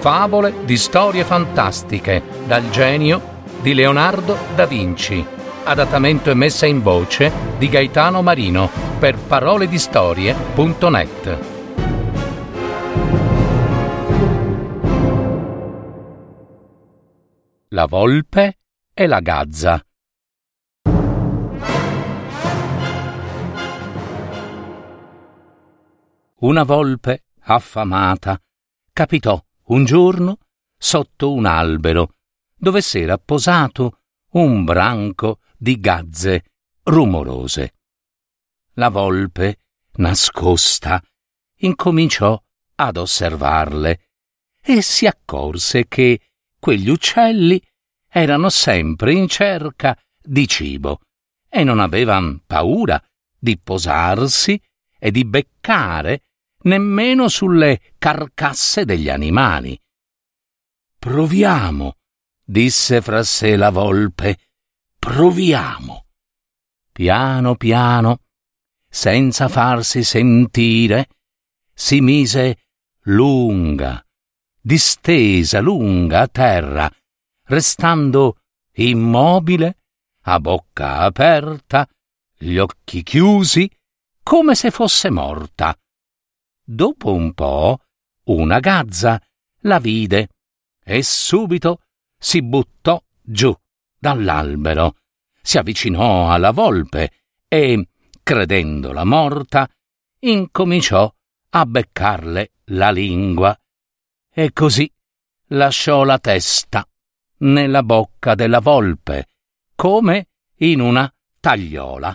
Favole di storie fantastiche dal genio di Leonardo da Vinci. Adattamento e messa in voce di Gaetano Marino per paroledistorie.net. La volpe e la gazza. Una volpe affamata capitò un giorno sotto un albero dove s'era posato un branco di gazze rumorose. La volpe, nascosta, incominciò ad osservarle e si accorse che quegli uccelli erano sempre in cerca di cibo e non avevan paura di posarsi e di beccare nemmeno sulle carcasse degli animali. Proviamo, disse fra sé la volpe, proviamo. Piano piano, senza farsi sentire, si mise lunga, distesa lunga a terra, restando immobile, a bocca aperta, gli occhi chiusi, come se fosse morta. Dopo un po' una gazza la vide e subito si buttò giù dall'albero, si avvicinò alla volpe e, credendola morta, incominciò a beccarle la lingua e così lasciò la testa nella bocca della volpe, come in una tagliola.